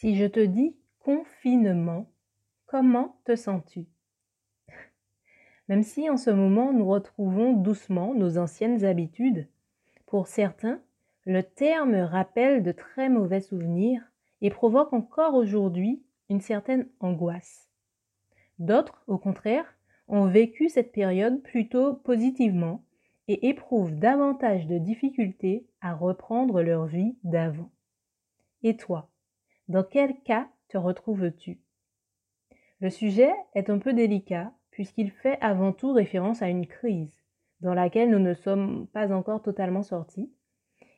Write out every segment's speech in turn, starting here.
Si je te dis confinement, comment te sens-tu? Même si en ce moment nous retrouvons doucement nos anciennes habitudes, pour certains, le terme rappelle de très mauvais souvenirs et provoque encore aujourd'hui une certaine angoisse. D'autres, au contraire, ont vécu cette période plutôt positivement et éprouvent davantage de difficultés à reprendre leur vie d'avant. Et toi? Dans quel cas te retrouves-tu? Le sujet est un peu délicat puisqu'il fait avant tout référence à une crise dans laquelle nous ne sommes pas encore totalement sortis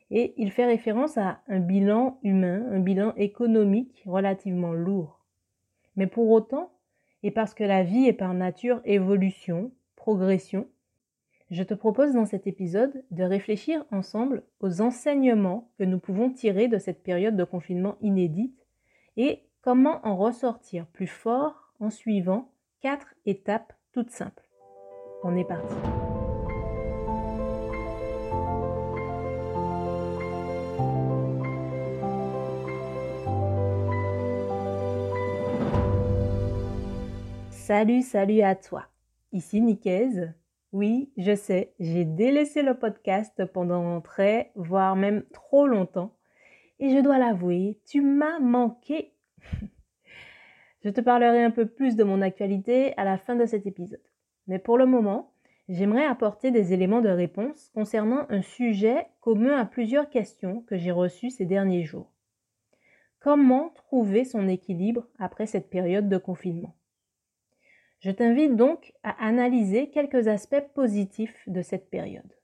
et il fait référence à un bilan humain, un bilan économique relativement lourd. Mais pour autant, et parce que la vie est par nature évolution, progression, je te propose dans cet épisode de réfléchir ensemble aux enseignements que nous pouvons tirer de cette période de confinement inédite et comment en ressortir plus fort en suivant quatre étapes toutes simples. On est parti. Salut, salut à toi. Ici Nicaise. Oui, je sais, j'ai délaissé le podcast pendant très, voire même trop longtemps et je dois l'avouer, tu m'as manqué. je te parlerai un peu plus de mon actualité à la fin de cet épisode. Mais pour le moment, j'aimerais apporter des éléments de réponse concernant un sujet commun à plusieurs questions que j'ai reçues ces derniers jours. Comment trouver son équilibre après cette période de confinement? Je t'invite donc à analyser quelques aspects positifs de cette période.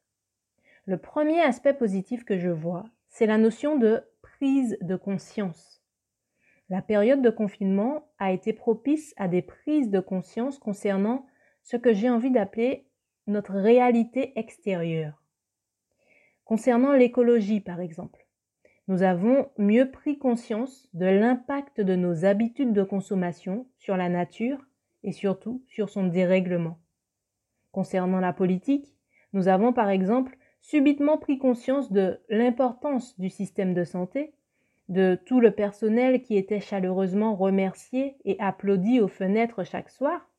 Le premier aspect positif que je vois, c'est la notion de prise de conscience. La période de confinement a été propice à des prises de conscience concernant ce que j'ai envie d'appeler notre réalité extérieure. Concernant l'écologie, par exemple, nous avons mieux pris conscience de l'impact de nos habitudes de consommation sur la nature et surtout sur son dérèglement. Concernant la politique, nous avons par exemple subitement pris conscience de l'importance du système de santé, de tout le personnel qui était chaleureusement remercié et applaudi aux fenêtres chaque soir,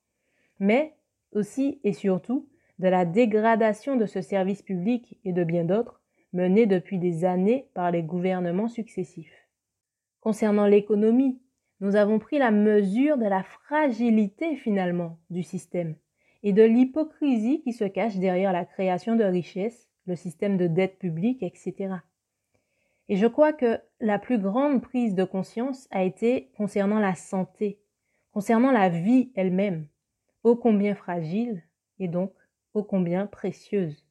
mais aussi et surtout de la dégradation de ce service public et de bien d'autres menés depuis des années par les gouvernements successifs. Concernant l'économie, nous avons pris la mesure de la fragilité finalement du système et de l'hypocrisie qui se cache derrière la création de richesses le système de dette publique, etc. Et je crois que la plus grande prise de conscience a été concernant la santé, concernant la vie elle-même, ô combien fragile et donc ô combien précieuse.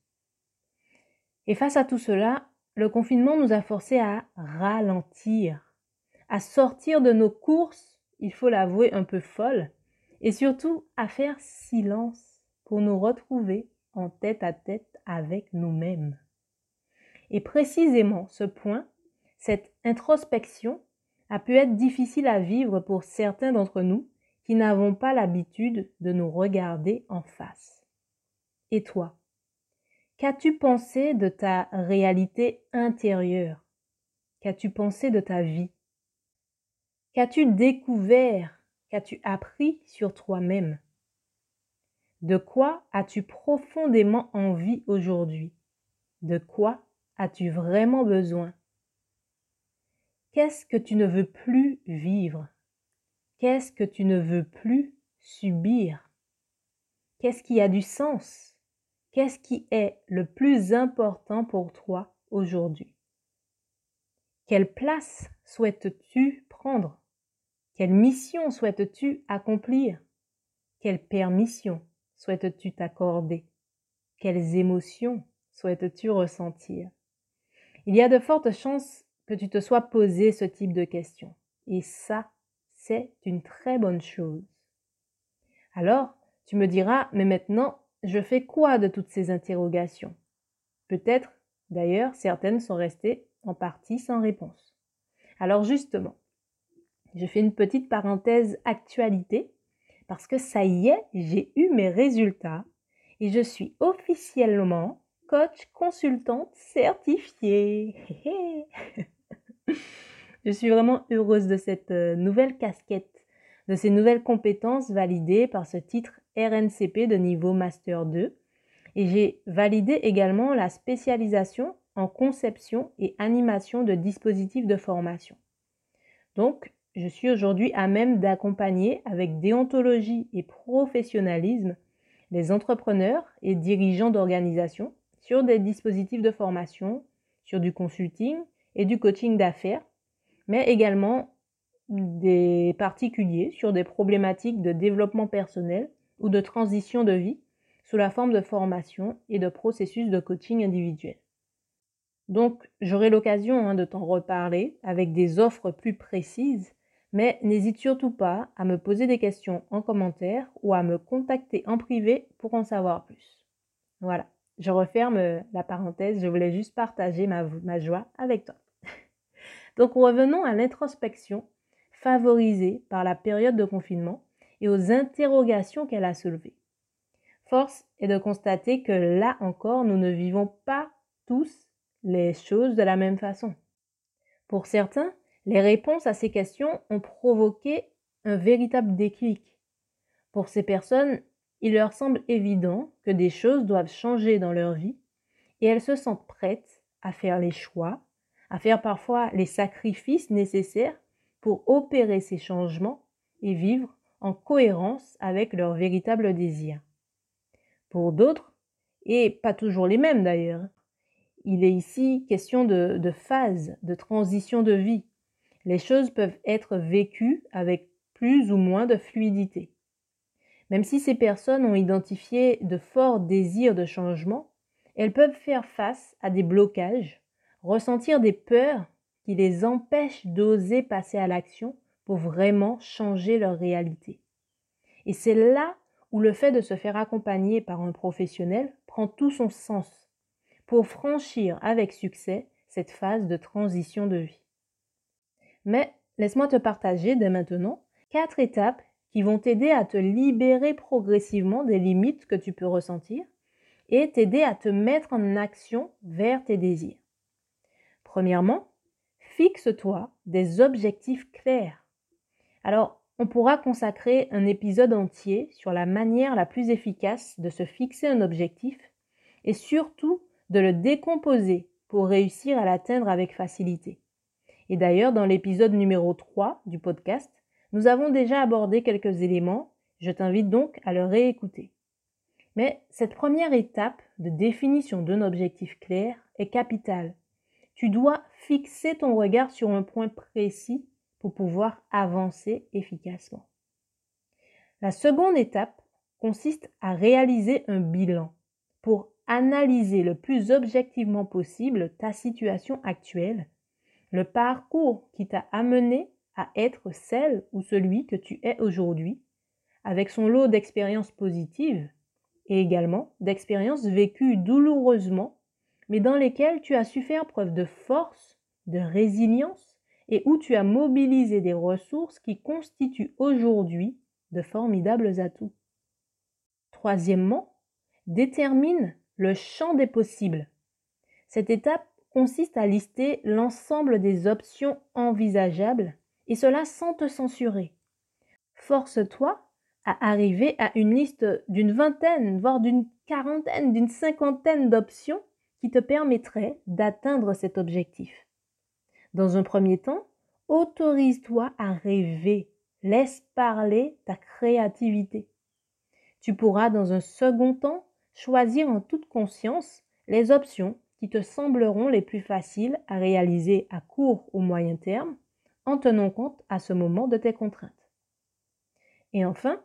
Et face à tout cela, le confinement nous a forcés à ralentir, à sortir de nos courses, il faut l'avouer, un peu folles, et surtout à faire silence pour nous retrouver en tête à tête avec nous-mêmes. Et précisément ce point, cette introspection, a pu être difficile à vivre pour certains d'entre nous qui n'avons pas l'habitude de nous regarder en face. Et toi, qu'as-tu pensé de ta réalité intérieure? Qu'as-tu pensé de ta vie? Qu'as-tu découvert? Qu'as-tu appris sur toi-même? De quoi as-tu profondément envie aujourd'hui? De quoi as-tu vraiment besoin? Qu'est-ce que tu ne veux plus vivre? Qu'est-ce que tu ne veux plus subir? Qu'est-ce qui a du sens? Qu'est-ce qui est le plus important pour toi aujourd'hui? Quelle place souhaites-tu prendre? Quelle mission souhaites-tu accomplir? Quelle permission? Souhaites-tu t'accorder? Quelles émotions souhaites-tu ressentir? Il y a de fortes chances que tu te sois posé ce type de questions. Et ça, c'est une très bonne chose. Alors, tu me diras, mais maintenant, je fais quoi de toutes ces interrogations? Peut-être, d'ailleurs, certaines sont restées en partie sans réponse. Alors justement, je fais une petite parenthèse actualité parce que ça y est, j'ai eu mes résultats et je suis officiellement coach consultante certifiée. Je suis vraiment heureuse de cette euh, nouvelle casquette, de ces nouvelles compétences validées par ce titre RNCP de niveau Master 2. Et j'ai validé également la spécialisation en conception et animation de dispositifs de formation. Donc, je suis aujourd'hui à même d'accompagner avec déontologie et professionnalisme les entrepreneurs et dirigeants d'organisations sur des dispositifs de formation, sur du consulting et du coaching d'affaires, mais également des particuliers sur des problématiques de développement personnel ou de transition de vie sous la forme de formation et de processus de coaching individuel. Donc, j'aurai l'occasion hein, de t'en reparler avec des offres plus précises, mais n'hésite surtout pas à me poser des questions en commentaire ou à me contacter en privé pour en savoir plus. Voilà, je referme la parenthèse, je voulais juste partager ma, ma joie avec toi. Donc, revenons à l'introspection favorisée par la période de confinement et aux interrogations qu'elle a soulevées. Force est de constater que là encore, nous ne vivons pas tous les choses de la même façon. Pour certains, les réponses à ces questions ont provoqué un véritable déclic. Pour ces personnes, il leur semble évident que des choses doivent changer dans leur vie et elles se sentent prêtes à faire les choix, à faire parfois les sacrifices nécessaires pour opérer ces changements et vivre en cohérence avec leurs véritables désirs. Pour d'autres, et pas toujours les mêmes d'ailleurs, il est ici question de, de phase, de transition de vie. Les choses peuvent être vécues avec plus ou moins de fluidité. Même si ces personnes ont identifié de forts désirs de changement, elles peuvent faire face à des blocages, ressentir des peurs qui les empêchent d'oser passer à l'action pour vraiment changer leur réalité. Et c'est là où le fait de se faire accompagner par un professionnel prend tout son sens pour franchir avec succès cette phase de transition de vie. Mais laisse-moi te partager dès maintenant quatre étapes qui vont t'aider à te libérer progressivement des limites que tu peux ressentir et t'aider à te mettre en action vers tes désirs. Premièrement, fixe-toi des objectifs clairs. Alors, on pourra consacrer un épisode entier sur la manière la plus efficace de se fixer un objectif et surtout de le décomposer pour réussir à l'atteindre avec facilité. Et d'ailleurs, dans l'épisode numéro 3 du podcast, nous avons déjà abordé quelques éléments, je t'invite donc à le réécouter. Mais cette première étape de définition d'un objectif clair est capitale. Tu dois fixer ton regard sur un point précis pour pouvoir avancer efficacement. La seconde étape consiste à réaliser un bilan pour analyser le plus objectivement possible ta situation actuelle, le parcours qui t'a amené à être celle ou celui que tu es aujourd'hui, avec son lot d'expériences positives et également d'expériences vécues douloureusement, mais dans lesquelles tu as su faire preuve de force, de résilience et où tu as mobilisé des ressources qui constituent aujourd'hui de formidables atouts. Troisièmement, détermine le champ des possibles. Cette étape consiste à lister l'ensemble des options envisageables et cela sans te censurer. Force-toi à arriver à une liste d'une vingtaine, voire d'une quarantaine, d'une cinquantaine d'options qui te permettraient d'atteindre cet objectif. Dans un premier temps, autorise-toi à rêver, laisse parler ta créativité. Tu pourras dans un second temps choisir en toute conscience les options qui te sembleront les plus faciles à réaliser à court ou moyen terme en tenant compte à ce moment de tes contraintes. Et enfin,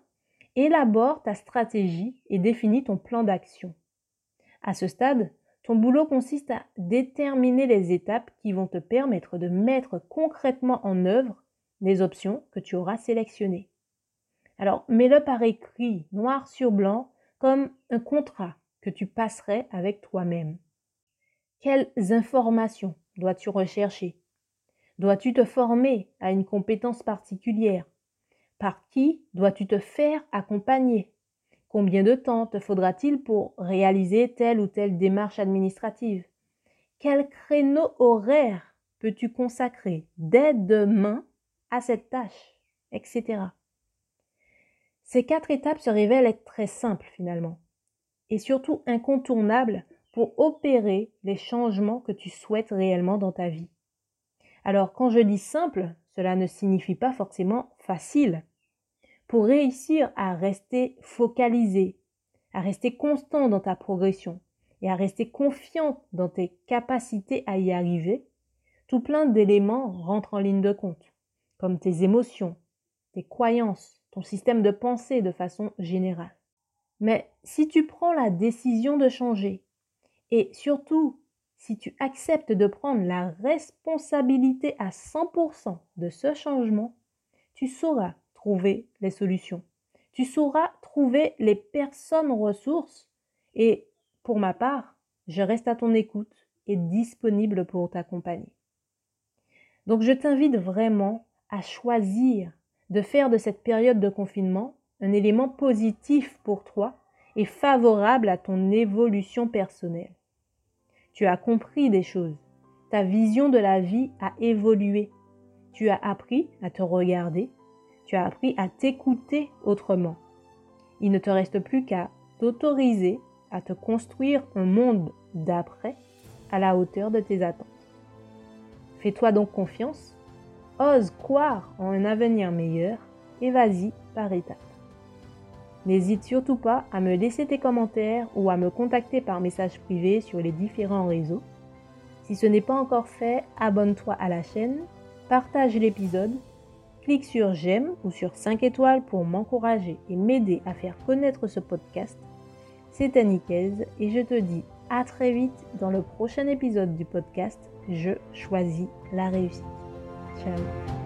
élabore ta stratégie et définis ton plan d'action. À ce stade, ton boulot consiste à déterminer les étapes qui vont te permettre de mettre concrètement en œuvre les options que tu auras sélectionnées. Alors, mets-le par écrit, noir sur blanc, comme un contrat que tu passerais avec toi-même. Quelles informations dois-tu rechercher? Dois-tu te former à une compétence particulière? Par qui dois-tu te faire accompagner? Combien de temps te faudra-t-il pour réaliser telle ou telle démarche administrative? Quel créneau horaire peux-tu consacrer dès demain à cette tâche, etc. Ces quatre étapes se révèlent être très simples finalement, et surtout incontournables pour opérer les changements que tu souhaites réellement dans ta vie. Alors quand je dis simple, cela ne signifie pas forcément facile. Pour réussir à rester focalisé, à rester constant dans ta progression et à rester confiant dans tes capacités à y arriver, tout plein d'éléments rentrent en ligne de compte, comme tes émotions, tes croyances, ton système de pensée de façon générale. Mais si tu prends la décision de changer, et surtout si tu acceptes de prendre la responsabilité à 100% de ce changement, tu sauras trouver les solutions. Tu sauras trouver les personnes ressources et pour ma part, je reste à ton écoute et disponible pour t'accompagner. Donc je t'invite vraiment à choisir de faire de cette période de confinement un élément positif pour toi et favorable à ton évolution personnelle. Tu as compris des choses. Ta vision de la vie a évolué. Tu as appris à te regarder. Tu as appris à t'écouter autrement. Il ne te reste plus qu'à t'autoriser à te construire un monde d'après à la hauteur de tes attentes. Fais-toi donc confiance, ose croire en un avenir meilleur et vas-y par étapes. N'hésite surtout pas à me laisser tes commentaires ou à me contacter par message privé sur les différents réseaux. Si ce n'est pas encore fait, abonne-toi à la chaîne, partage l'épisode, clique sur j'aime ou sur 5 étoiles pour m'encourager et m'aider à faire connaître ce podcast. C'est Annickez et je te dis à très vite dans le prochain épisode du podcast Je choisis la réussite. Ciao